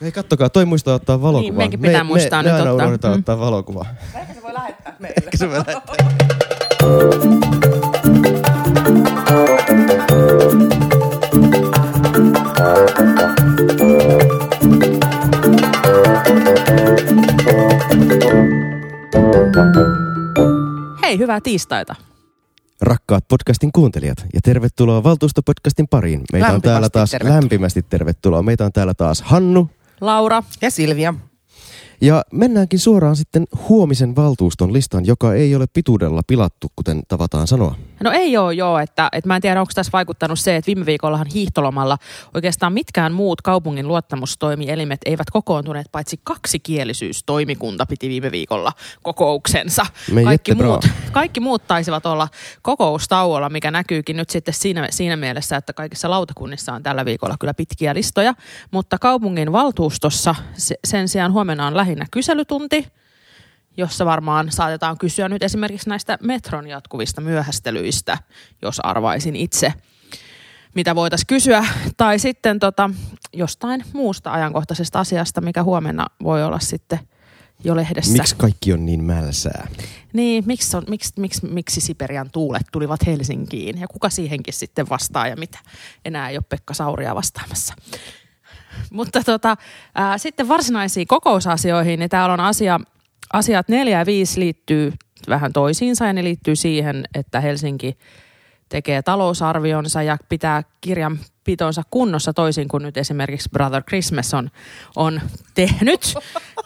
Hei kattokaa, toi muistaa ottaa valokuva. Niin, meidänkin pitää muistaa me, nyt me aina ottaa. unohdetaan Mm. ottaa valokuva. Ehkä se voi lähettää meille. Ehkä se voi lähettää. Hei, hyvää tiistaita. Rakkaat podcastin kuuntelijat ja tervetuloa Valtuustopodcastin pariin. Meitä on Lämpimästi täällä taas tervetuloa. lämpimästi tervetuloa. Meitä on täällä taas Hannu. Laura, Ja Silvia. Ja mennäänkin suoraan sitten huomisen valtuuston listaan, joka ei ole pituudella pilattu, kuten tavataan sanoa. No ei ole joo, että, että mä en tiedä onko tässä vaikuttanut se, että viime viikollahan hiihtolomalla oikeastaan mitkään muut kaupungin luottamustoimielimet eivät kokoontuneet, paitsi kaksikielisyystoimikunta piti viime viikolla kokouksensa. Me Kaikki bra. muut, kaikki muut taisivat olla kokoustauolla, mikä näkyykin nyt sitten siinä, siinä mielessä, että kaikissa lautakunnissa on tällä viikolla kyllä pitkiä listoja, mutta kaupungin valtuustossa se, sen sijaan huomenna on lähinnä kyselytunti, jossa varmaan saatetaan kysyä nyt esimerkiksi näistä metron jatkuvista myöhästelyistä, jos arvaisin itse, mitä voitaisiin kysyä. Tai sitten tota, jostain muusta ajankohtaisesta asiasta, mikä huomenna voi olla sitten jo lehdessä. Miksi kaikki on niin mälsää? Niin, miksi, on, miksi, miksi, miksi Siperian tuulet tulivat Helsinkiin ja kuka siihenkin sitten vastaa ja mitä? Enää ei ole Pekka Sauria vastaamassa. Mutta tota, ää, sitten varsinaisiin kokousasioihin, niin täällä on asia, asiat neljä ja viisi liittyy vähän toisiinsa ja ne liittyy siihen, että Helsinki tekee talousarvionsa ja pitää kirjanpitonsa kunnossa toisin kuin nyt esimerkiksi Brother Christmas on, on tehnyt,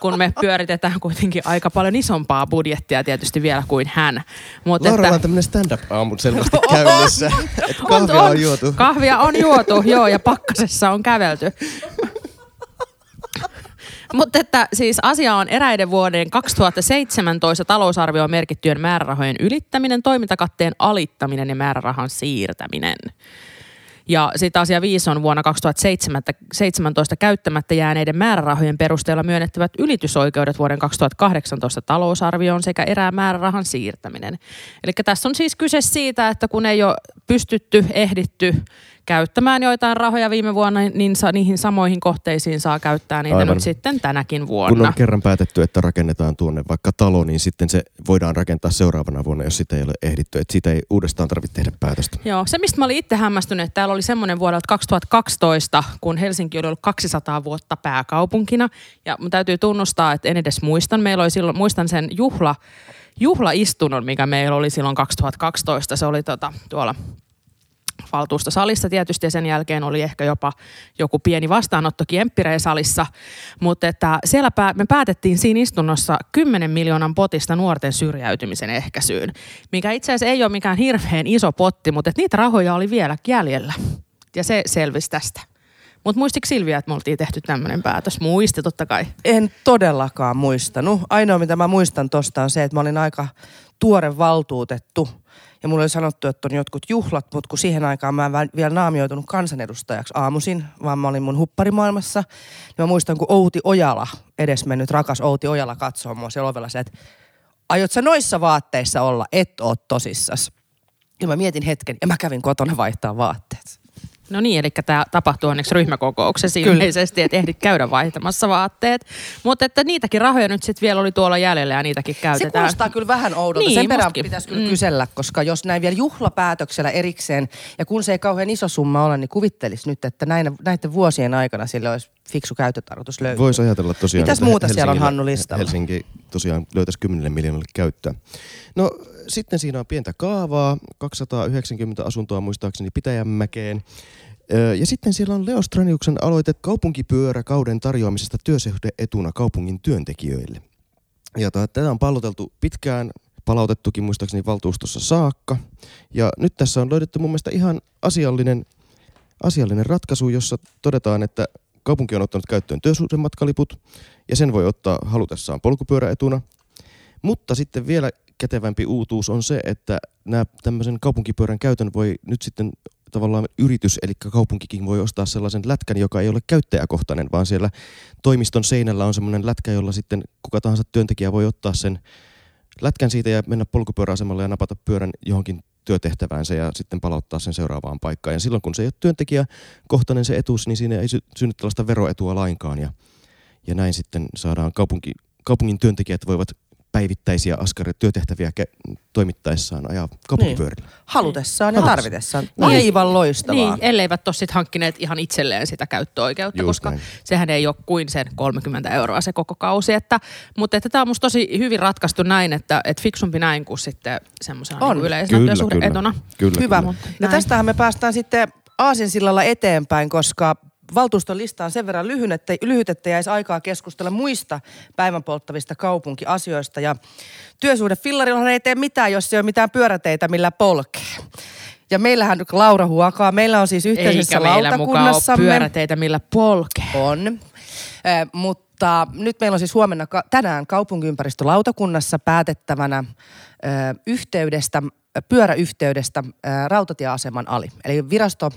kun me pyöritetään kuitenkin aika paljon isompaa budjettia tietysti vielä kuin hän. Mut Lauralla on tämmönen stand-up-aamu selvästi käynnissä. että kahvia on, juotu. Kahvia on juotu, joo, ja pakkasessa on kävelty. Mutta että siis asia on eräiden vuoden 2017 talousarvioon merkittyjen määrärahojen ylittäminen, toimintakatteen alittaminen ja määrärahan siirtäminen. Ja sitten asia 5 on vuonna 2017 käyttämättä jääneiden määrärahojen perusteella myönnettävät ylitysoikeudet vuoden 2018 talousarvioon sekä erään määrärahan siirtäminen. Eli tässä on siis kyse siitä, että kun ei ole pystytty, ehditty käyttämään joitain rahoja viime vuonna, niin sa, niihin samoihin kohteisiin saa käyttää niitä Aivan. nyt sitten tänäkin Kun vuonna. on kerran päätetty, että rakennetaan tuonne vaikka talo, niin sitten se voidaan rakentaa seuraavana vuonna, jos sitä ei ole ehditty. Että siitä ei uudestaan tarvitse tehdä päätöstä. Joo, se mistä mä olin itse hämmästynyt, että täällä oli semmoinen vuodelta 2012, kun Helsinki oli ollut 200 vuotta pääkaupunkina. Ja mun täytyy tunnustaa, että en edes muistan. Meillä oli silloin, muistan sen juhla, juhlaistunnon, mikä meillä oli silloin 2012. Se oli tota, tuolla valtuustosalissa tietysti ja sen jälkeen oli ehkä jopa joku pieni vastaanotto salissa, mutta että siellä pää- me päätettiin siinä istunnossa 10 miljoonan potista nuorten syrjäytymisen ehkäisyyn, mikä itse asiassa ei ole mikään hirveän iso potti, mutta että niitä rahoja oli vielä jäljellä ja se selvisi tästä. Mutta muistiko Silvia, että me oltiin tehty tämmöinen päätös? Muisti totta kai. En todellakaan muistanut. Ainoa, mitä mä muistan tosta on se, että mä olin aika tuore valtuutettu. Ja mulle oli sanottu, että on jotkut juhlat, mutta kun siihen aikaan mä en vielä naamioitunut kansanedustajaksi aamuisin, vaan mä olin mun hupparimaailmassa. Niin mä muistan, kun Outi Ojala, edesmennyt rakas Outi Ojala katsoo mua siellä ovella se, että aiot sä noissa vaatteissa olla, et oo tosissas. Ja mä mietin hetken ja mä kävin kotona vaihtaa vaatteet. No niin, eli tämä tapahtuu onneksi ryhmäkokouksessa ilmeisesti, että ehdit käydä vaihtamassa vaatteet. Mutta että niitäkin rahoja nyt sitten vielä oli tuolla jäljellä ja niitäkin Se käytetään. kuulostaa kyllä vähän oudolta. Niin, Sen perään mustakin. pitäisi kyllä Mm. kysellä, koska jos näin vielä juhlapäätöksellä erikseen, ja kun se ei kauhean iso summa ole, niin kuvittelisi nyt, että näin, näiden vuosien aikana sille olisi fiksu käyttötarkoitus löytyä. Voisi ajatella tosiaan, Mitäs että muuta siellä on, Hannu, listalla? Helsinki tosiaan löytäisi 10 miljoonalle käyttöä. No sitten siinä on pientä kaavaa, 290 asuntoa muistaakseni Pitäjänmäkeen. Ja sitten siellä on Leo Straniuksen aloite kaupunkipyöräkauden tarjoamisesta työsuhdeetuna kaupungin työntekijöille. Ja tätä on palloteltu pitkään, palautettukin muistaakseni valtuustossa saakka. Ja nyt tässä on löydetty mun mielestä ihan asiallinen, asiallinen ratkaisu, jossa todetaan, että kaupunki on ottanut käyttöön työsuhdematkaliput ja sen voi ottaa halutessaan polkupyöräetuna. Mutta sitten vielä kätevämpi uutuus on se, että nämä tämmöisen kaupunkipyörän käytön voi nyt sitten tavallaan yritys, eli kaupunkikin voi ostaa sellaisen lätkän, joka ei ole käyttäjäkohtainen, vaan siellä toimiston seinällä on semmoinen lätkä, jolla sitten kuka tahansa työntekijä voi ottaa sen lätkän siitä ja mennä polkupyöräasemalle ja napata pyörän johonkin työtehtäväänsä ja sitten palauttaa sen seuraavaan paikkaan. Ja silloin kun se ei ole työntekijäkohtainen se etuus, niin siinä ei sy- synny tällaista veroetua lainkaan. Ja ja näin sitten saadaan kaupunki, kaupungin työntekijät voivat päivittäisiä askari työtehtäviä ke- toimittaessaan ajaa kaupunkipyörillä. Niin. Halutessaan ja Haluts. tarvitessaan. Niin. Aivan loistavaa. Niin, elleivät ole sitten hankkineet ihan itselleen sitä käyttöoikeutta, Just koska näin. sehän ei ole kuin sen 30 euroa se koko kausi. Että, mutta että tämä on musta tosi hyvin ratkaistu näin, että, että fiksumpi näin kuin sitten semmoisena On. niin yleisenä työsuhdeetona. Kyllä, Hyvä. kyllä. Ja Näin. tästähän me päästään sitten Aasinsillalla eteenpäin, koska valtuuston lista on sen verran lyhyt, että, lyhyt, että jäisi aikaa keskustella muista päivän polttavista kaupunkiasioista. Ja työsuhde Fillarillahan ei tee mitään, jos ei ole mitään pyöräteitä, millä polkee. Ja meillähän nyt Laura huokaa. Meillä on siis yhteisessä Eikä meillä ole lautakunnassamme... pyöräteitä, millä polkee. On. Eh, mutta nyt meillä on siis huomenna tänään kaupunkiympäristölautakunnassa päätettävänä eh, yhteydestä, pyöräyhteydestä eh, rautatieaseman ali. Eli virasto,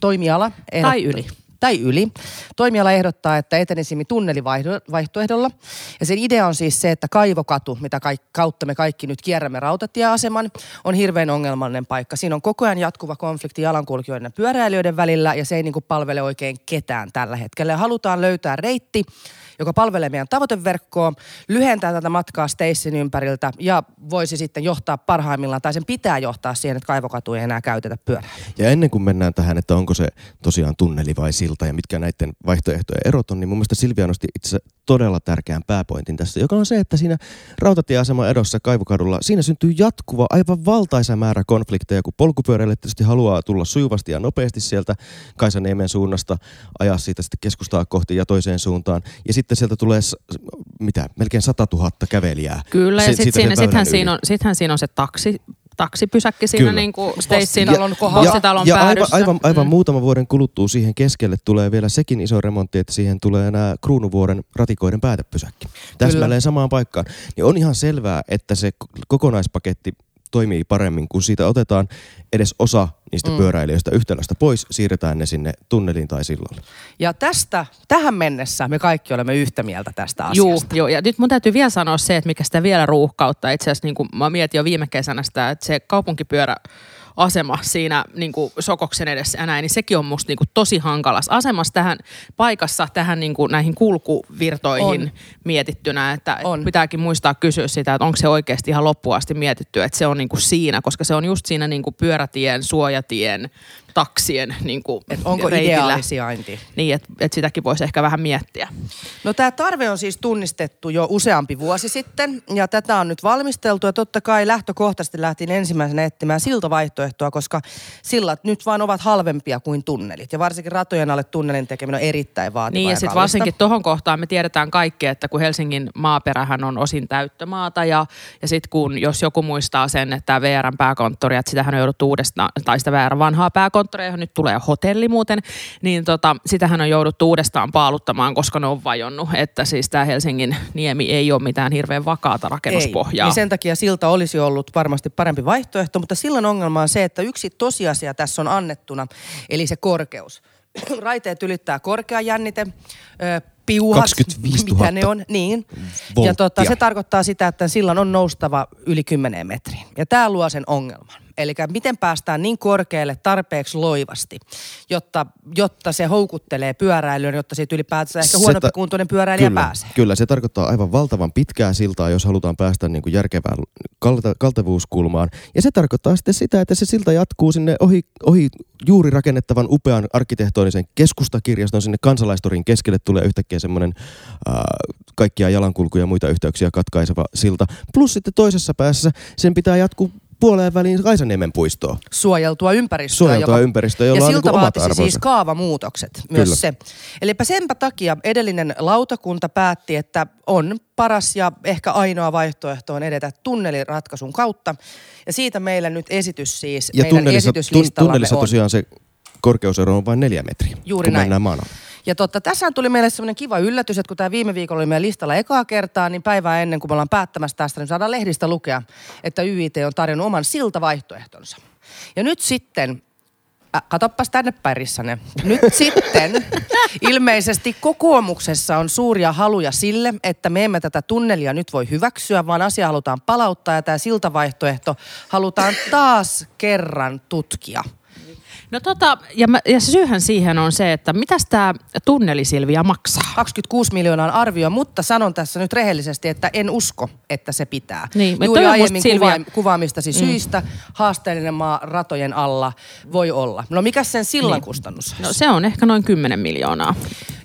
toimiala... Tai yli. Tai yli. Toimiala ehdottaa, että etenisimme tunnelivaihtoehdolla. Ja sen idea on siis se, että Kaivokatu, mitä kautta me kaikki nyt kierrämme rautatieaseman, on hirveän ongelmallinen paikka. Siinä on koko ajan jatkuva konflikti jalankulkijoiden ja pyöräilijöiden välillä ja se ei niin kuin palvele oikein ketään tällä hetkellä. Ja halutaan löytää reitti, joka palvelee meidän tavoiteverkkoa, lyhentää tätä matkaa Stacein ympäriltä ja voisi sitten johtaa parhaimmillaan, tai sen pitää johtaa siihen, että kaivokatu ei enää käytetä pyörää. Ja ennen kuin mennään tähän, että onko se tosiaan tunneli vai silta ja mitkä näiden vaihtoehtojen erot on, niin mun mielestä Silvia nosti itse todella tärkeän pääpointin tässä, joka on se, että siinä rautatieaseman edossa Kaivokadulla, siinä syntyy jatkuva, aivan valtaisa määrä konflikteja, kun polkupyöräilijä tietysti haluaa tulla sujuvasti ja nopeasti sieltä Kaisaniemen suunnasta, ajaa siitä sitten keskustaa kohti ja toiseen suuntaan. Ja sitten sieltä tulee, mitä, melkein 100 000 kävelijää. Kyllä, ja Si- sit siitä siinä, sittenhän, siinä on, sittenhän siinä on se taksi, taksipysäkki siinä Kyllä. niin kuin Stacein Postitalon kohdalla. postitalon ja aivan, aivan, aivan Mm. muutaman vuoden kuluttua siihen keskelle tulee vielä sekin iso remontti, että siihen tulee nämä kruunuvuoren ratikoiden päätepysäkki. Täsmälleen samaan paikkaan. Niin on ihan selvää, että se kokonaispaketti toimii paremmin, kun siitä otetaan edes osa niistä mm. pyöräilijöistä yhtälöstä pois, siirretään ne sinne tunneliin tai sillalle. Ja tästä, tähän mennessä me kaikki olemme yhtä mieltä tästä Juu, asiasta. joo, ja nyt mun täytyy vielä sanoa se, että mikä sitä vielä ruuhkauttaa. Itse asiassa niin kuin mä mietin jo viime kesänä sitä, että se kaupunkipyörä asema siinä niin kuin Sokoksen edessä ja näin, niin sekin on musta niin kuin tosi hankalassa asemassa tähän paikassa, tähän niin kuin näihin kulkuvirtoihin On. mietittynä, että On. pitääkin muistaa kysyä sitä, että onko se oikeasti ihan loppuun asti mietitty, että se on niin kuin siinä, koska se on just siinä niin kuin pyörätien, suojatien, taksien niin kuin Et onko reitillä. ideaali sijainti? Niin, että et sitäkin voisi ehkä vähän miettiä. No tämä tarve on siis tunnistettu jo useampi vuosi sitten ja tätä on nyt valmisteltu ja totta kai lähtökohtaisesti lähtiin ensimmäisenä etsimään siltavaihtoehtoa, koska sillat nyt vaan ovat halvempia kuin tunnelit ja varsinkin ratojen alle tunnelin tekeminen on erittäin vaativaa Niin ja ja sitten varsinkin tuohon kohtaan me tiedetään kaikki, että kun Helsingin maaperähän on osin täyttömaata ja, ja sitten kun jos joku muistaa sen, että tämä VRn pääkonttori, että sitähän on jouduttu uudestaan, tai sitä VRn vanhaa pääkonttoria, johon nyt tulee hotelli muuten, niin tota, sitähän on jouduttu uudestaan paaluttamaan, koska ne on vajonnut, että siis tämä Helsingin niemi ei ole mitään hirveän vakaata rakennuspohjaa. Ei. Niin sen takia silta olisi ollut varmasti parempi vaihtoehto, mutta silloin ongelma on se, että yksi tosiasia tässä on annettuna, eli se korkeus. Raiteet ylittää korkea jännite, piuhat, 25 000 mitä ne on, niin. Ja volttia. tota, se tarkoittaa sitä, että sillan on noustava yli 10 metriin. Ja tämä luo sen ongelman. Eli miten päästään niin korkealle tarpeeksi loivasti, jotta, jotta se houkuttelee pyöräilyyn, jotta siitä ylipäätään ehkä huonompi ta- kuntoinen pyöräilijä kyllä, pääsee. Kyllä, se tarkoittaa aivan valtavan pitkää siltaa, jos halutaan päästä niin kuin järkevään kalta, kaltevuuskulmaan. Ja se tarkoittaa sitten sitä, että se silta jatkuu sinne ohi, ohi juuri rakennettavan upean arkkitehtonisen keskustakirjaston sinne kansalaistorin keskelle tulee yhtäkkiä semmoinen äh, kaikkia jalankulkuja ja muita yhteyksiä katkaiseva silta. Plus sitten toisessa päässä sen pitää jatkuu puoleen väliin Kaisaniemen puistoon. Suojeltua ympäristöä. Suojeltua joka- ympäristöä, jolla ja on siltä niin omat vaatisi arvonsa. siis kaavamuutokset myös Kyllä. se. Elikpä senpä takia edellinen lautakunta päätti, että on paras ja ehkä ainoa vaihtoehto on edetä tunneliratkaisun kautta. Ja siitä meillä nyt esitys siis Ja meidän tunnelissa, tun, esityslistallamme tunnelissa on. tosiaan se korkeusero on vain neljä metriä, Juuri kun näin. mennään maan alle. Ja totta, tässä tuli meille semmoinen kiva yllätys, että kun tämä viime viikolla oli meidän listalla ekaa kertaa, niin päivää ennen kuin me ollaan päättämässä tästä, niin saadaan lehdistä lukea, että YIT on tarjonnut oman siltavaihtoehtonsa. Ja nyt sitten, äh, katoppas tänne pärissäne, nyt sitten ilmeisesti kokoomuksessa on suuria haluja sille, että me emme tätä tunnelia nyt voi hyväksyä, vaan asia halutaan palauttaa ja tämä siltavaihtoehto halutaan taas kerran tutkia. No tota, ja, mä, ja syyhän siihen on se, että mitäs tämä tunneli Silvia maksaa? 26 miljoonaa on arvio, mutta sanon tässä nyt rehellisesti, että en usko, että se pitää. Niin, Juuri aiemmin kuva, kuvaamistasi mm. syistä haasteellinen maa ratojen alla voi olla. No mikä sen sillan niin. kustannus? No se on ehkä noin 10 miljoonaa.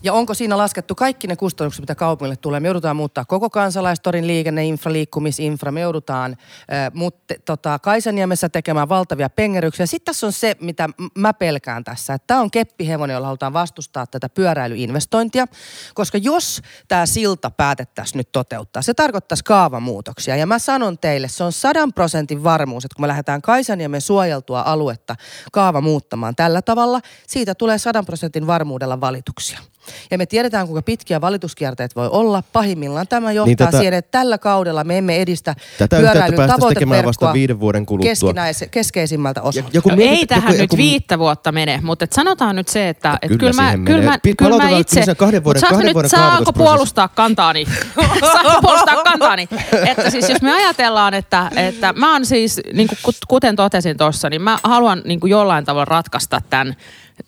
Ja onko siinä laskettu kaikki ne kustannukset, mitä kaupungille tulee? Me joudutaan muuttaa koko kansalaistorin liikenne, infra, liikkumisinfra. Me joudutaan äh, mutta, tota, Kaisaniemessä tekemään valtavia pengeryksiä. Sitten tässä on se, mitä mä pelkään tässä. Että tämä on keppihevonen, jolla halutaan vastustaa tätä pyöräilyinvestointia. Koska jos tämä silta päätettäisiin nyt toteuttaa, se tarkoittaisi kaavamuutoksia. Ja mä sanon teille, se on sadan prosentin varmuus, että kun me lähdetään Kaisaniemen suojeltua aluetta kaava muuttamaan tällä tavalla, siitä tulee sadan prosentin varmuudella valituksia. Ja me tiedetään, kuinka pitkiä valituskierteet voi olla. Pahimmillaan tämä johtaa niin tätä- siihen, että tällä kaudella me emme edistä Tätä pyöräilyn tekemään vasta tavoiteverkkoa viiden vuoden kuluttua. keskinäis- keskeisimmältä osalta. Ja kun No, mietit- ei tähän joku- nyt joku- viittä vuotta mene, mutta et sanotaan nyt se, että et kyllä kyllä, mä, kyllä, mä, kyllä itse... kahden vuoden- kahden nyt, vuoden saako kaavoitusprosessi. puolustaa kantaani? saako puolustaa kantaani? Että siis jos me ajatellaan, että, että mä oon siis, niin kuten totesin tuossa, niin mä haluan niin jollain tavalla ratkaista tämän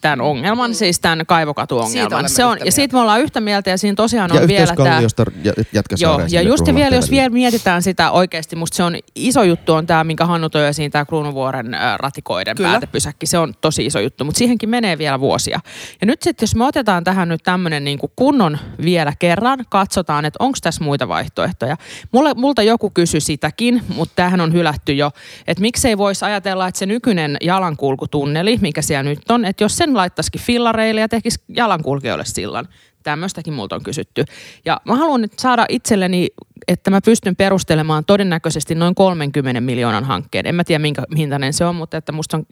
tämän ongelman, siis tämän kaivokatuongelman. Se on, ja siitä me ollaan yhtä mieltä ja siinä tosiaan Ja on vielä tämä... yhteiskalliosta ja jätkä Joo, ja just ja vielä, jos vielä mietitään sitä oikeasti, musta se on iso juttu on tämä, minkä Hannu toi esiin, tämä Kruunuvuoren ä, ratikoiden Kyllä. päätepysäkki. Se on tosi iso juttu, mutta siihenkin menee vielä vuosia. Ja nyt sitten, jos me otetaan tähän nyt tämmöinen niin kunnon vielä kerran, katsotaan, että onko tässä muita vaihtoehtoja. Mulle, multa joku kysyi sitäkin, mutta tämähän on hylätty jo, että miksei voisi ajatella, että se nykyinen jalankulkutunneli, mikä siellä nyt on, että jos sen laittaisikin fillareille ja tekisi jalankulkijoille sillan, Tämmöistäkin multa on kysytty. Ja mä haluan nyt saada itselleni, että mä pystyn perustelemaan todennäköisesti noin 30 miljoonan hankkeen. En mä tiedä, minkä hintainen se on, mutta että musta on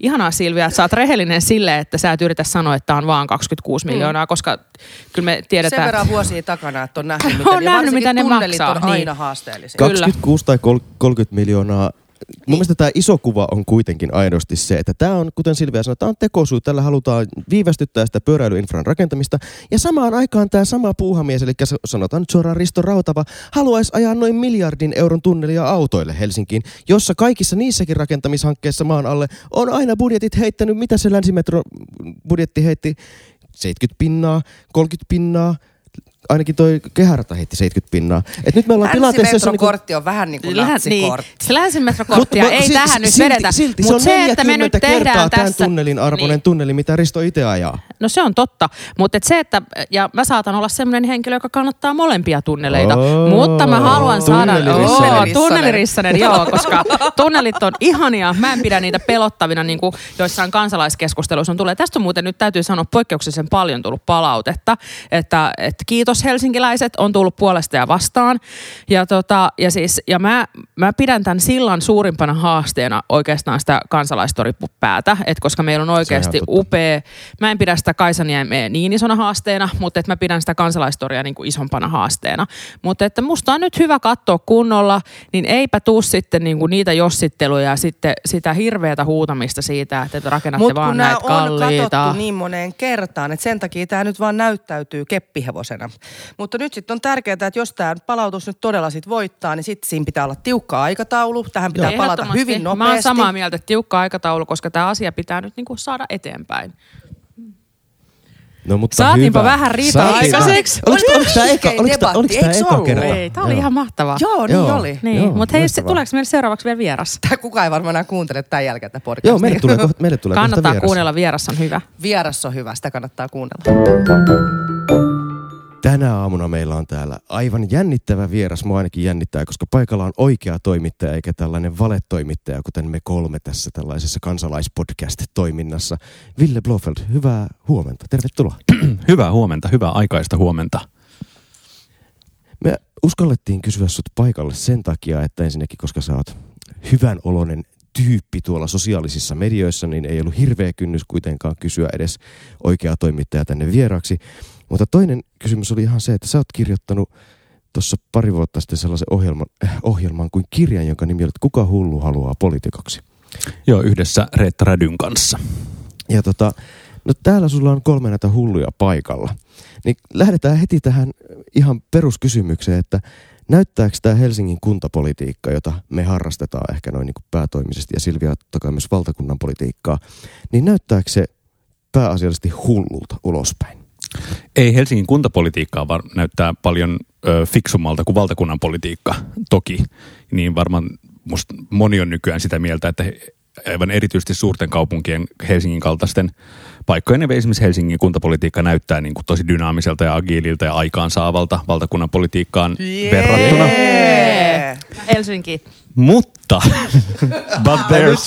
ihanaa Silvia, että sä oot rehellinen sille, että sä et yritä sanoa, että on vaan 26 miljoonaa, koska kyllä me Sen tiedetään... verran vuosia takana, että on nähnyt, miten, On nähnyt, mitä ne maksaa, on aina niin. haasteellisia. Kyllä. 26 tai kol- 30 miljoonaa. Mun mielestä tämä iso kuva on kuitenkin aidosti se, että tämä on, kuten Silvia sanoi, tämä on tekosyy. Tällä halutaan viivästyttää sitä pyöräilyinfran rakentamista. Ja samaan aikaan tämä sama puuhamies, eli sanotaan nyt suoraan Risto Rautava, haluaisi ajaa noin miljardin euron tunnelia autoille Helsinkiin, jossa kaikissa niissäkin rakentamishankkeissa maan alle on aina budjetit heittänyt, mitä se länsimetro budjetti heitti, 70 pinnaa, 30 pinnaa, ainakin toi kehärata heitti 70 pinnaa. Et nyt me ollaan tilanteessa, jossa niinku, Länsimetrokortti on vähän niin kuin natsikortti. Niin, se länsimetrokorttia ei silti- tähän nyt silti- vedetä. Silti se Mut on se, että me nyt 40 kertaa tehdään tämän tässä... tunnelin arvoinen Niin. tunneli, mitä Risto itse ajaa. No se on totta, mutta et se, että, ja mä saatan olla sellainen henkilö, joka kannattaa molempia tunneleita, Oo, mutta mä haluan saada... tunnelirissanen. Oo, tunnelirissanen, joo, koska tunnelit on ihania, mä en pidä niitä pelottavina, niin kuin joissain kansalaiskeskusteluissa on tulee. Tästä on muuten nyt täytyy sanoa poikkeuksellisen paljon tullut palautetta, että, että kiitos helsinkiläiset, on tullut puolesta ja vastaan. Ja, tota, ja, siis, ja mä, mä pidän tämän sillan suurimpana haasteena oikeastaan sitä kansalaistoripäätä, että koska meillä on oikeasti upea, mä en pidä sitä Kaisaniemeä niin isona haasteena, mutta että mä pidän sitä kansalaistoria niin kuin isompana haasteena. Mutta että musta on nyt hyvä katsoa kunnolla, niin eipä tuu sitten niin kuin niitä jossitteluja ja sitten sitä hirveätä huutamista siitä, että te rakennatte Mutta vaan kun nämä näitä on kalliita. katsottu niin moneen kertaan, että sen takia tämä nyt vaan näyttäytyy keppihevosena. Mutta nyt sitten on tärkeää, että jos tämä palautus nyt todella sit voittaa, niin sitten siinä pitää olla tiukka aikataulu. Tähän pitää palata Ehdottomasti. hyvin nopeasti. Mä oon samaa mieltä, että tiukka aikataulu, koska tämä asia pitää nyt niin kuin saada eteenpäin. No, mutta Saatiinpa hyvä. vähän riitaa Saatiin aikaiseksi. Oliko, oliko tämä eka, oliko, tää- oliko tämä eka kerta? Ei, tämä oli ihan mahtavaa. Joo, niin Joo. oli. Niin, Joo, mutta hei, se, tuleeko meille seuraavaksi vielä vieras? Tää kukaan ei varmaan enää kuuntele tämän jälkeen tätä podcastia. Joo, meille tulee, kohta, meille tulee kohta Kannattaa vieras. kuunnella, vieras on hyvä. Vieras on hyvä, sitä kannattaa kuunnella. Tänä aamuna meillä on täällä aivan jännittävä vieras. Mua ainakin jännittää, koska paikalla on oikea toimittaja eikä tällainen valetoimittaja, kuten me kolme tässä tällaisessa kansalaispodcast-toiminnassa. Ville Blofeld, hyvää huomenta. Tervetuloa. Hyvää huomenta, hyvää aikaista huomenta. Me uskallettiin kysyä sut paikalle sen takia, että ensinnäkin, koska sä oot hyvän oloinen tyyppi tuolla sosiaalisissa medioissa, niin ei ollut hirveä kynnys kuitenkaan kysyä edes oikeaa toimittajaa tänne vieraaksi. Mutta toinen kysymys oli ihan se, että sä oot kirjoittanut tuossa pari vuotta sitten sellaisen ohjelman, äh, ohjelman kuin kirjan, jonka nimi oli että Kuka hullu haluaa politikaksi. Joo, yhdessä Reetta Rädyn kanssa. Ja tota, no täällä sulla on kolme näitä hulluja paikalla. Niin lähdetään heti tähän ihan peruskysymykseen, että näyttääkö tämä Helsingin kuntapolitiikka, jota me harrastetaan ehkä noin niin päätoimisesti ja Silvia toki myös valtakunnan politiikkaa, niin näyttääkö se pääasiallisesti hullulta ulospäin? Ei Helsingin kuntapolitiikkaa vaan näyttää paljon ö, fiksummalta kuin valtakunnan politiikka toki. Niin varmaan musta moni on nykyään sitä mieltä, että aivan erityisesti suurten kaupunkien Helsingin kaltaisten paikkojen, esimerkiksi Helsingin kuntapolitiikka näyttää niin kuin tosi dynaamiselta ja agiililta ja aikaansaavalta valtakunnan politiikkaan Jee! verrattuna. Helsinki. Mutta, but there's,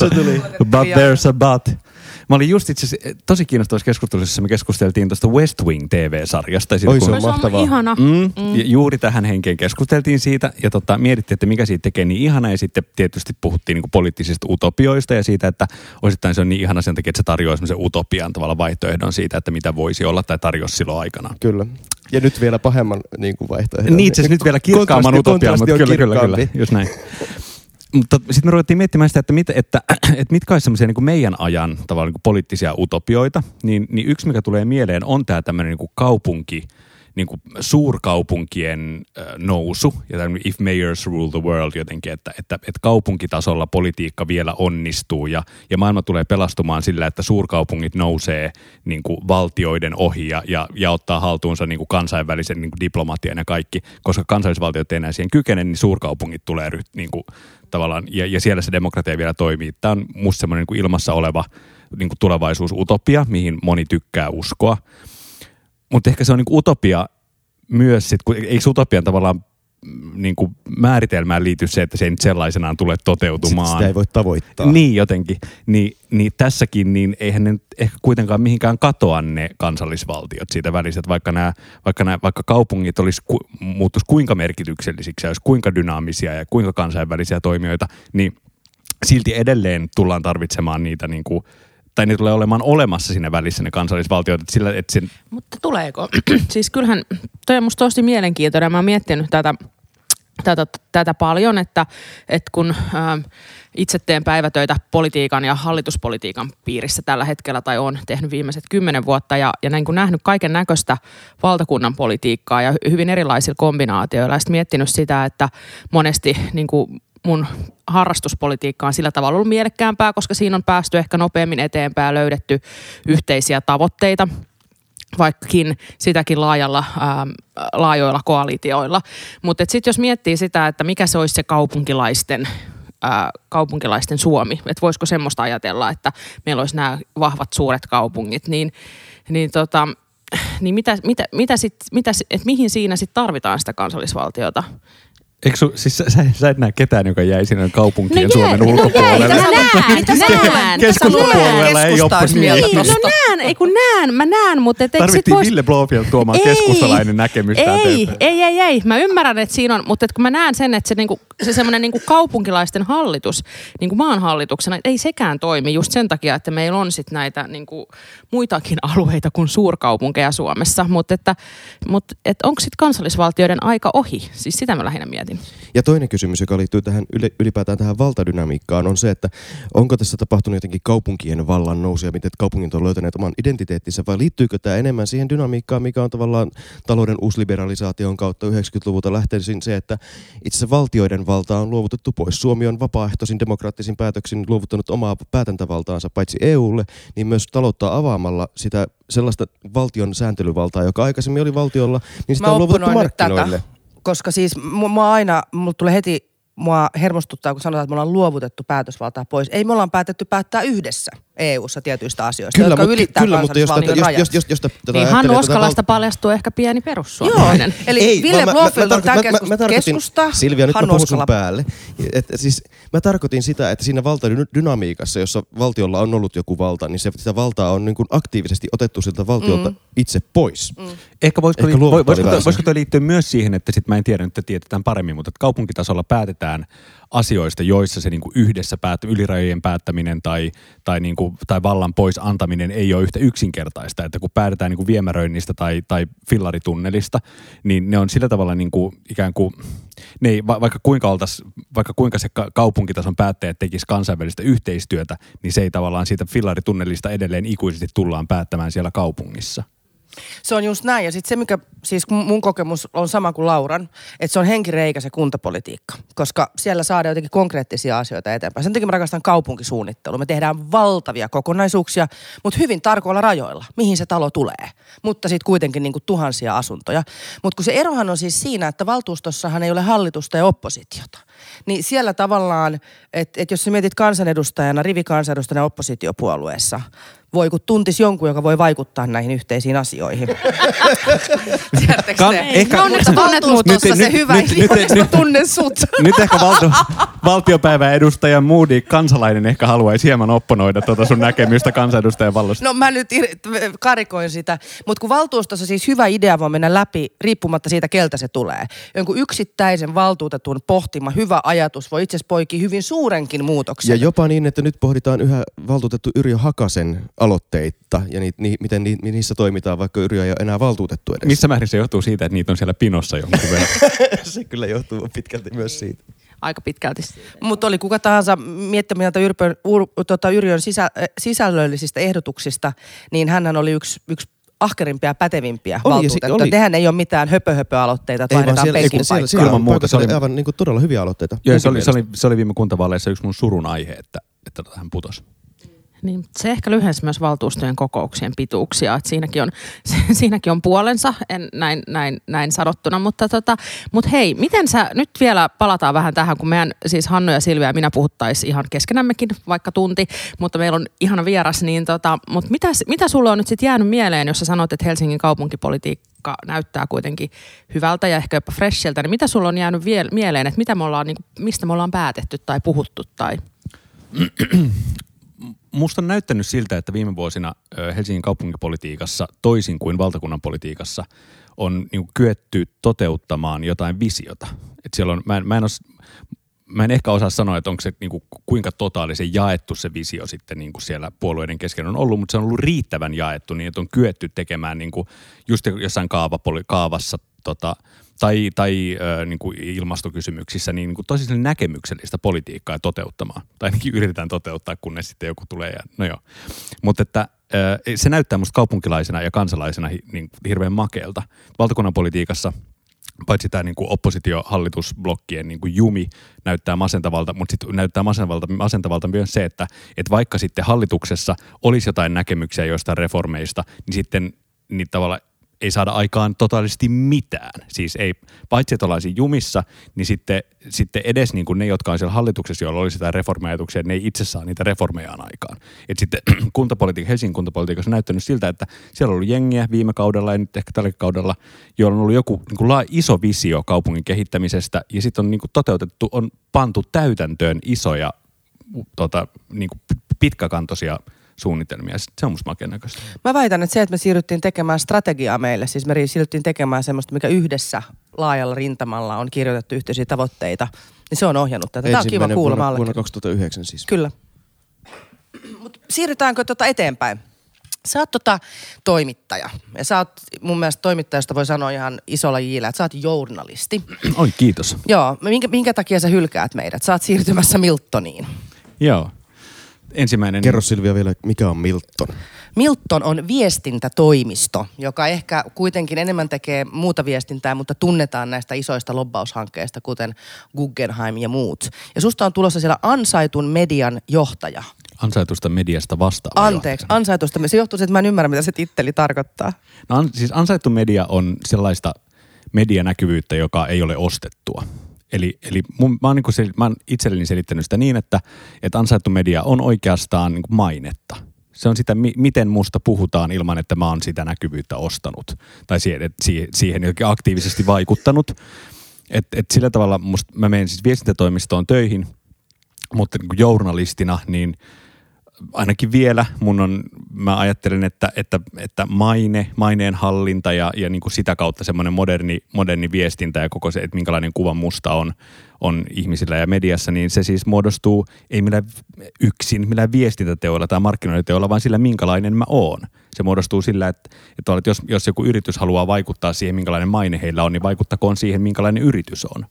but there's a but. Mä olin just itse asiassa tosi kiinnostavassa keskustelussa, jossa me keskusteltiin tuosta West Wing TV-sarjasta. ja siitä, Oi, kun- se on Se on mahtavaa. ihana. Mm, mm. Juuri tähän henkeen keskusteltiin siitä ja tota, mietittiin, että mikä siitä tekee niin ihana ja sitten tietysti puhuttiin niin poliittisista utopioista ja siitä, että osittain se on niin ihana sen takia, että se tarjoaa semmoisen utopian tavalla vaihtoehdon siitä, että mitä voisi olla tai tarjosi silloin aikana. Kyllä. Ja nyt vielä pahemman niin kuin vaihtoehdon. Niin itse asiassa nyt vielä kirkkaamman utopian, mutta on kyllä, kyllä, kyllä, just näin. Mutta sitten me ruvettiin miettimään sitä, että, mit, että, että mitkä olisi semmoisia niin meidän ajan tavallaan niin poliittisia utopioita. Niin, niin yksi, mikä tulee mieleen, on tämä tämmöinen niin kaupunki, niin kuin suurkaupunkien nousu ja tämmöinen if mayors rule the world jotenkin, että, että, että kaupunkitasolla politiikka vielä onnistuu ja, ja maailma tulee pelastumaan sillä, että suurkaupungit nousee niin kuin valtioiden ohi ja, ja, ja ottaa haltuunsa niin kuin kansainvälisen niin kuin diplomatian ja kaikki, koska kansallisvaltiot ei enää siihen kykene, niin suurkaupungit tulee ryht, niin kuin, tavallaan, ja, ja siellä se demokratia vielä toimii. Tämä on musta semmoinen niin ilmassa oleva niin kuin tulevaisuusutopia, mihin moni tykkää uskoa. Mutta ehkä se on niinku utopia myös, sit, kun eikö utopian tavallaan mm, niinku määritelmään liity se, että se ei nyt sellaisenaan tule toteutumaan. Sitä ei voi tavoittaa. Niin jotenkin. Ni, niin tässäkin, niin eihän ne nyt ehkä kuitenkaan mihinkään katoa ne kansallisvaltiot siitä väliset, vaikka, nämä, vaikka, nämä, vaikka kaupungit olisi, ku, muuttuisi kuinka merkityksellisiksi ja olisi kuinka dynaamisia ja kuinka kansainvälisiä toimijoita, niin silti edelleen tullaan tarvitsemaan niitä niin kuin, tai ne tulee olemaan olemassa siinä välissä ne kansallisvaltiot, että sillä, että sen, Mutta tuleeko? siis kyllähän, toi on musta tosi mielenkiintoinen. Mä oon miettinyt tätä, tätä, tätä paljon, että, että kun ää, itse teen päivätöitä politiikan ja hallituspolitiikan piirissä tällä hetkellä tai on tehnyt viimeiset kymmenen vuotta ja, ja näin kun nähnyt kaiken näköistä valtakunnan politiikkaa ja hyvin erilaisilla kombinaatioilla ja sitten miettinyt sitä, että monesti niin kuin mun harrastuspolitiikka on sillä tavalla ollut mielekkäämpää, koska siinä on päästy ehkä nopeammin eteenpäin ja löydetty yhteisiä tavoitteita vaikkakin sitäkin laajalla, ää, laajoilla koalitioilla. Mutta sitten jos miettii sitä, että mikä se olisi se kaupunkilaisten, ää, kaupunkilaisten Suomi, että voisiko semmoista ajatella, että meillä olisi nämä vahvat suuret kaupungit, niin, niin, tota, niin mitä, mitä, mitä sit, mitä, et mihin siinä sitten tarvitaan sitä kansallisvaltiota? Eikö su, siis sä, sä, sä et näe ketään, joka jäi sinne kaupunkien No Suomen jäi, no ulkopuolelle. jäi, no näen, Mitä sä luulet? näen. Keskustapuolueella ei Keskusta ole niin. mieltä Niin, no näen, ei kun näen, mä näen, mutta et eikö sit Tarvittiin vois... Ville Blofeld tuomaan Ei, keskustalainen näkemys ei, ei, ei, ei. Mä ymmärrän, että siinä on, mutta et kun mä näen sen, että se, niinku, se semmoinen niinku kaupunkilaisten hallitus, niinku maan hallituksena, ei sekään toimi just sen takia, että meillä on sit näitä niinku, muitakin alueita kuin suurkaupunkeja Suomessa. Mutta että, mut, et onko sitten kansallisvaltioiden aika ohi? Siis sitä mä lähinnä mietin. Ja toinen kysymys, joka liittyy tähän ylipäätään tähän valtadynamiikkaan, on se, että onko tässä tapahtunut jotenkin kaupunkien vallan nousu ja miten kaupungit on löytäneet oman identiteettinsä, vai liittyykö tämä enemmän siihen dynamiikkaan, mikä on tavallaan talouden uusliberalisaation kautta 90-luvulta lähtöisin se, että itse asiassa valtioiden valtaa on luovutettu pois. Suomi on vapaaehtoisin demokraattisin päätöksin luovuttanut omaa päätäntävaltaansa paitsi EUlle, niin myös taloutta avaamalla sitä sellaista valtion sääntelyvaltaa, joka aikaisemmin oli valtiolla, niin sitä Mä on luovutettu markkinoille. tätä, koska siis mu- mua aina, mulla tulee heti, mua hermostuttaa, kun sanotaan, että me ollaan luovutettu päätösvaltaa pois. Ei me ollaan päätetty päättää yhdessä EU-ssa tietyistä asioista, Kyllä, jotka mutta, ylittää kyllä, mutta jos, jos, jos, jos, jos tätä Niin Hannu tätä Oskalasta val- paljastuu ehkä pieni Joo, perussuomalainen. eli Ei, Ville mä- mä- on tämä mä- mä- keskusta, mä tarkoitin- keskusta Silvia, nyt mä Hannu puhun sun Oskala- päälle. Et, siis, mä tarkoitin sitä, että siinä valtadynamiikassa, jossa valtiolla on ollut joku valta, niin se, sitä valtaa on niin kuin aktiivisesti otettu siltä valtiolta mm. Itse pois. Mm. Ehkä voisiko, Ehkä luovuttaa voisiko, väärä voisiko toi liittyä myös siihen, että sit mä en tiedä, nyt te tiedetään paremmin, mutta että kaupunkitasolla päätetään asioista, joissa se niinku yhdessä päät, ylirajojen päättäminen tai, tai, niinku, tai vallan pois antaminen ei ole yhtä yksinkertaista. Että kun päätetään niinku viemäröinnistä tai, tai fillaritunnelista, niin ne on sillä tavalla niinku ikään kuin, ne ei, va, vaikka, kuinka oltais, vaikka kuinka se ka- kaupunkitason päättäjät tekisi kansainvälistä yhteistyötä, niin se ei tavallaan siitä fillaritunnelista edelleen ikuisesti tullaan päättämään siellä kaupungissa. Se on just näin. Ja sitten se, mikä siis mun kokemus on sama kuin Lauran, että se on henkireikä se kuntapolitiikka. Koska siellä saadaan jotenkin konkreettisia asioita eteenpäin. Sen takia mä rakastan kaupunkisuunnittelua. Me tehdään valtavia kokonaisuuksia, mutta hyvin tarkoilla rajoilla, mihin se talo tulee. Mutta sitten kuitenkin niin kuin tuhansia asuntoja. Mutta kun se erohan on siis siinä, että valtuustossahan ei ole hallitusta ja oppositiota. Niin siellä tavallaan, että et jos sä mietit kansanedustajana, rivikansanedustajana oppositiopuolueessa, voi kun tuntis jonkun, joka voi vaikuttaa näihin yhteisiin asioihin. Tiedättekö Kan- te? ehkä- no, Nyt- se nyt- hyvä nyt- ihminen, nyt- mä nyt- tunnen sut. Nyt ehkä valto, valtiopäivän edustaja Moody, kansalainen, ehkä haluaisi hieman opponoida tuota sun näkemystä kansanedustajan vallosta. No mä nyt ir- karikoin sitä, mutta kun valtuustossa siis hyvä idea voi mennä läpi riippumatta siitä, keltä se tulee. Jonkun yksittäisen valtuutetun pohtima hyvä ajatus voi itse asiassa poikia hyvin suurenkin muutoksen. Ja jopa niin, että nyt pohditaan yhä valtuutettu Yrjö Hakasen aloitteita ja ni, ni, miten ni, niissä toimitaan, vaikka Yrjö ei ole enää valtuutettu edes. Missä määrin se johtuu siitä, että niitä on siellä pinossa jonkun verran? se kyllä johtuu pitkälti myös siitä. Aika pitkälti. Mutta oli kuka tahansa miettimään näitä Yrpön, ur, tota Yrjön sisä, äh, sisällöllisistä ehdotuksista, niin hän oli yksi, yksi ahkerimpia ja pätevimpiä Oli, ja si- valtuutettuja. oli. Tehän ei ole mitään höpö-höpö-aloitteita, että Ei vaan vaihdetaan siellä, penkin siellä, siellä Ilman on muuta se oli- aivan niin kuin todella hyviä aloitteita. Joo, se oli, se, oli, se oli viime kuntavaaleissa yksi mun surun aihe, että, että hän putosi. Niin, se ehkä lyhensi myös valtuustojen kokouksien pituuksia, että siinäkin on, siinäkin on puolensa, en, näin, näin, näin sanottuna. Mutta tota, mut hei, miten sä, nyt vielä palataan vähän tähän, kun meidän siis Hannu ja Silvia ja minä puhuttaisiin ihan keskenämmekin vaikka tunti, mutta meillä on ihana vieras, niin tota, mutta mitä, mitä sulle on nyt sitten jäänyt mieleen, jos sä sanoit, että Helsingin kaupunkipolitiikka näyttää kuitenkin hyvältä ja ehkä jopa freshiltä, niin mitä sulla on jäänyt vie- mieleen, että mitä me ollaan, niin, mistä me ollaan päätetty tai puhuttu tai... Musta on näyttänyt siltä, että viime vuosina Helsingin kaupunkipolitiikassa, toisin kuin valtakunnan politiikassa, on niin kyetty toteuttamaan jotain visiota. Et siellä on, mä, en, mä, en os, mä en ehkä osaa sanoa, että onko se niin kuin, kuinka totaalisen jaettu se visio sitten niin kuin siellä puolueiden kesken on ollut, mutta se on ollut riittävän jaettu niin, että on kyetty tekemään niin kuin just jossain kaavassa tota, tai, tai ö, niin kuin ilmastokysymyksissä niin, niin kuin tosi näkemyksellistä politiikkaa toteuttamaan. Tai ainakin yritetään toteuttaa, kunnes sitten joku tulee. Ja, no joo. Mutta että ö, se näyttää musta kaupunkilaisena ja kansalaisena hi, niin, hirveän makeelta. Valtakunnan politiikassa paitsi tämä niin oppositio-hallitusblokkien niin kuin jumi näyttää masentavalta, mutta sitten näyttää masentavalta, masentavalta myös se, että, että vaikka sitten hallituksessa olisi jotain näkemyksiä joistain reformeista, niin sitten niitä tavalla ei saada aikaan totaalisesti mitään. Siis ei, paitsi että ollaan siinä jumissa, niin sitten, sitten edes niin kuin ne, jotka on siellä hallituksessa, joilla olisi jotain reformeajatuksia, ne ei itse saa niitä reformejaan aikaan. Et sitten kuntapolitiikka, Helsingin kuntapolitiikassa on näyttänyt siltä, että siellä on ollut jengiä viime kaudella ja nyt ehkä tällä kaudella, joilla on ollut joku niin kuin iso visio kaupungin kehittämisestä ja sitten on niin kuin toteutettu, on pantu täytäntöön isoja tota, niin kuin pitkäkantoisia suunnitelmia. Se on musta makeen näköistä. Mä väitän, että se, että me siirryttiin tekemään strategiaa meille, siis me siirryttiin tekemään semmoista, mikä yhdessä laajalla rintamalla on kirjoitettu yhteisiä tavoitteita, niin se on ohjannut tätä. Tämä on kiva kuulla. mä vuonna, vuonna allekirjoitan. 2009 siis. Kyllä. Mut siirrytäänkö tota eteenpäin? Sä oot tota toimittaja. Ja sä oot mun mielestä toimittajasta voi sanoa ihan isolla jillä, että sä oot journalisti. Oi, kiitos. Joo, minkä, minkä takia sä hylkäät meidät? Sä oot siirtymässä Miltoniin. Joo. Ensimmäinen... Kerro Silvia vielä, mikä on Milton? Milton on viestintätoimisto, joka ehkä kuitenkin enemmän tekee muuta viestintää, mutta tunnetaan näistä isoista lobbaushankkeista, kuten Guggenheim ja muut. Ja susta on tulossa siellä ansaitun median johtaja. Ansaitusta mediasta vastaava Anteeksi, ansaitusta. Se johtuu siitä, että mä en ymmärrä, mitä se titteli tarkoittaa. No, an, siis ansaittu media on sellaista medianäkyvyyttä, joka ei ole ostettua. Eli, eli mun, mä, oon niin sel, mä oon itselleni selittänyt sitä niin, että, että ansaittu media on oikeastaan niin mainetta. Se on sitä, mi, miten musta puhutaan ilman, että mä oon sitä näkyvyyttä ostanut. Tai siihen, siihen, jotenkin aktiivisesti vaikuttanut. Et, et sillä tavalla musta, mä menen siis viestintätoimistoon töihin, mutta niin journalistina, niin ainakin vielä mun on, mä ajattelen, että, että, että maine, maineen hallinta ja, ja niin kuin sitä kautta semmoinen moderni, moderni viestintä ja koko se, että minkälainen kuva musta on, on ihmisillä ja mediassa, niin se siis muodostuu ei millään yksin, millään viestintäteoilla tai markkinointiteoilla, vaan sillä minkälainen mä oon. Se muodostuu sillä, että, että jos, jos joku yritys haluaa vaikuttaa siihen, minkälainen maine heillä on, niin vaikuttakoon siihen, minkälainen yritys on.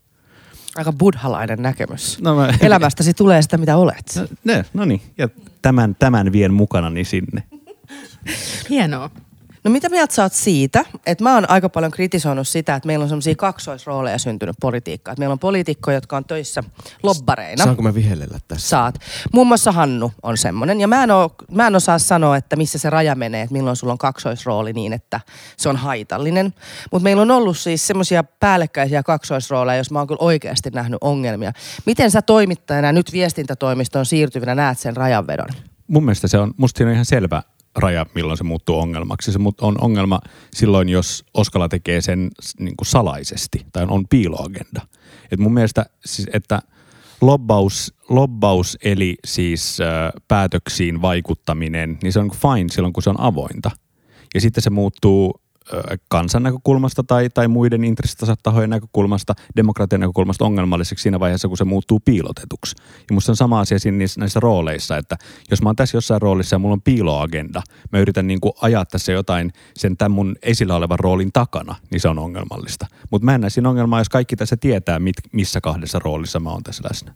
Aika buddhalainen näkemys. No mä, Elämästäsi tulee sitä, mitä olet. No, ne, no niin, ja tämän, tämän vien mukanani sinne. Hienoa. No mitä mieltä sä oot siitä, että mä oon aika paljon kritisoinut sitä, että meillä on semmoisia kaksoisrooleja syntynyt politiikkaan. Että meillä on poliitikkoja, jotka on töissä lobbareina. Saanko mä vihellellä tässä? Saat. Muun muassa Hannu on semmoinen. Ja mä en, oo, mä en osaa sanoa, että missä se raja menee, että milloin sulla on kaksoisrooli niin, että se on haitallinen. Mutta meillä on ollut siis semmoisia päällekkäisiä kaksoisrooleja, jos mä oon kyllä oikeasti nähnyt ongelmia. Miten sä toimittajana nyt viestintätoimistoon siirtyvinä näet sen rajanvedon? mun mielestä se on, musta siinä on ihan selvä raja, milloin se muuttuu ongelmaksi. Se on ongelma silloin, jos Oskala tekee sen niin kuin salaisesti tai on piiloagenda. Et mun mielestä, siis, että lobbaus, lobbaus eli siis päätöksiin vaikuttaminen, niin se on fine silloin, kun se on avointa. Ja sitten se muuttuu kansan näkökulmasta tai, tai muiden intressitahojen näkökulmasta, demokratian näkökulmasta ongelmalliseksi siinä vaiheessa, kun se muuttuu piilotetuksi. Ja musta on sama asia siinä niissä, näissä rooleissa, että jos mä oon tässä jossain roolissa ja mulla on piiloagenda, mä yritän niin kuin ajaa tässä jotain sen tämän mun esillä olevan roolin takana, niin se on ongelmallista. Mutta mä en näe siinä ongelmaa, jos kaikki tässä tietää, mit, missä kahdessa roolissa mä oon tässä läsnä.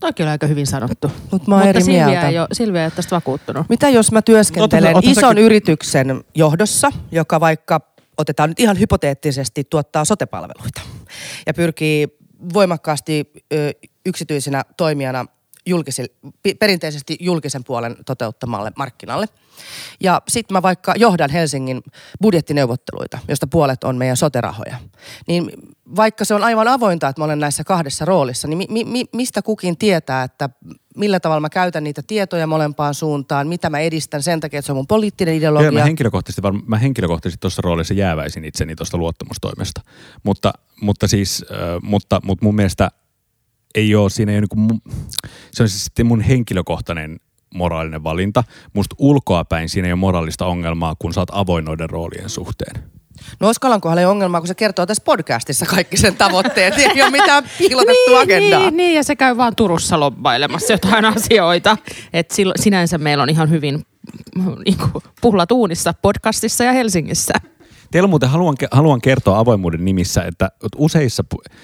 Toikin oli aika hyvin sanottu. Mut mä oon Mutta eri Silvia mieltä. ei, ole, Silvia ei ole tästä vakuuttunut. Mitä jos mä työskentelen ota ison säkin- yrityksen johdossa, joka vaikka otetaan nyt ihan hypoteettisesti tuottaa sotepalveluita ja pyrkii voimakkaasti ö, yksityisenä toimijana julkisille, perinteisesti julkisen puolen toteuttamalle markkinalle. Ja sitten mä vaikka johdan Helsingin budjettineuvotteluita, josta puolet on meidän soterahoja. Niin vaikka se on aivan avointa, että mä olen näissä kahdessa roolissa, niin mi- mi- mistä kukin tietää, että millä tavalla mä käytän niitä tietoja molempaan suuntaan, mitä mä edistän sen takia, että se on mun poliittinen Joo, mä ideologia. henkilökohtaisesti, varma, mä henkilökohtaisesti tuossa roolissa jääväisin itseni tuosta luottamustoimesta. Mutta, mutta siis, äh, mutta, mutta mun mielestä ei ole, siinä ei ole niin mun, se on siis sitten mun henkilökohtainen moraalinen valinta. Musta ulkoapäin siinä ei ole moraalista ongelmaa, kun sä oot avoin noiden roolien suhteen. No Oskalan kohdalla ei ongelmaa, kun se kertoo tässä podcastissa kaikki sen tavoitteet. Ei ole mitään piilotettua niin, agendaa. Niin, niin, ja se käy vaan Turussa lobbailemassa jotain asioita. Et sinänsä meillä on ihan hyvin niin kuin, puhlat uunissa podcastissa ja Helsingissä. Teillä muuten haluan, haluan kertoa avoimuuden nimissä, että useissa, pu-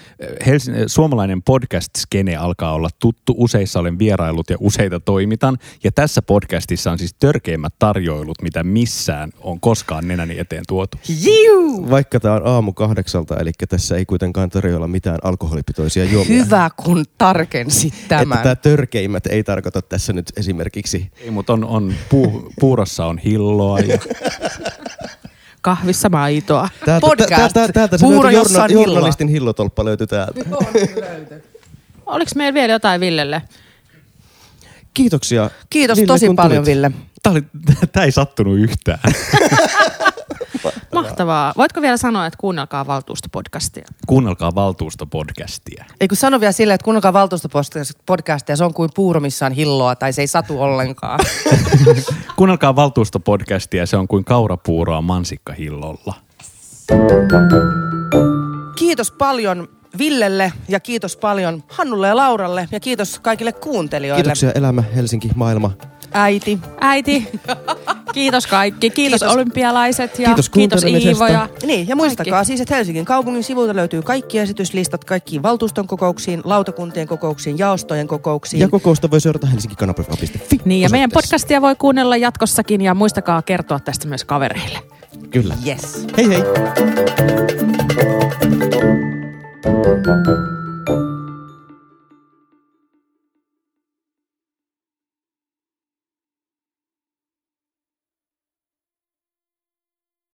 Helsin, suomalainen podcast-skene alkaa olla tuttu. Useissa olen vierailut ja useita toimitan. Ja tässä podcastissa on siis törkeimmät tarjoilut, mitä missään on koskaan nenäni eteen tuotu. Jiu! Vaikka tää on aamu kahdeksalta, eli tässä ei kuitenkaan tarjolla mitään alkoholipitoisia juomia. Hyvä, kun tarkensit tämän. Että tämä törkeimmät ei tarkoita tässä nyt esimerkiksi Ei, mutta on, on puu, puurossa on hilloa ja Kahvissa maitoa. Täältä, Podcast. tä- tä- täältä se Puuro, journalistin hillotolppa löytyi täältä. Oliko meillä vielä jotain Villelle? Kiitoksia. Kiitos Ville, tosi paljon, tulit. Ville. Tämä, oli, tämä ei sattunut yhtään. Mahtavaa. Voitko vielä sanoa, että kuunnelkaa valtuustopodcastia? Kuunnelkaa valtuustopodcastia. Ei kun sano vielä silleen, että kuunnelkaa valtuustopodcastia, se on kuin puuro, missä on hilloa, tai se ei satu ollenkaan. Kuunnelkaa valtuustopodcastia, se on kuin kaurapuuroa mansikkahillolla. Kiitos paljon Villelle ja kiitos paljon Hannulle ja Lauralle ja kiitos kaikille kuuntelijoille. Kiitoksia elämä, Helsinki, maailma. Äiti. Äiti, kiitos kaikki. Kiitos, Kiitos. olympialaiset ja Kiitos kiitos. Iivo. Ja Niin, ja muistakaa siis, että Helsingin kaupungin sivuilta löytyy kaikki esityslistat kaikkiin valtuuston kokouksiin, lautakuntien kokouksiin, jaostojen kokouksiin. Ja kokousta voi seurata helsinkikanapri.fi. Niin, ja meidän podcastia voi kuunnella jatkossakin ja muistakaa kertoa tästä myös kavereille. Kyllä. Yes. Hei hei.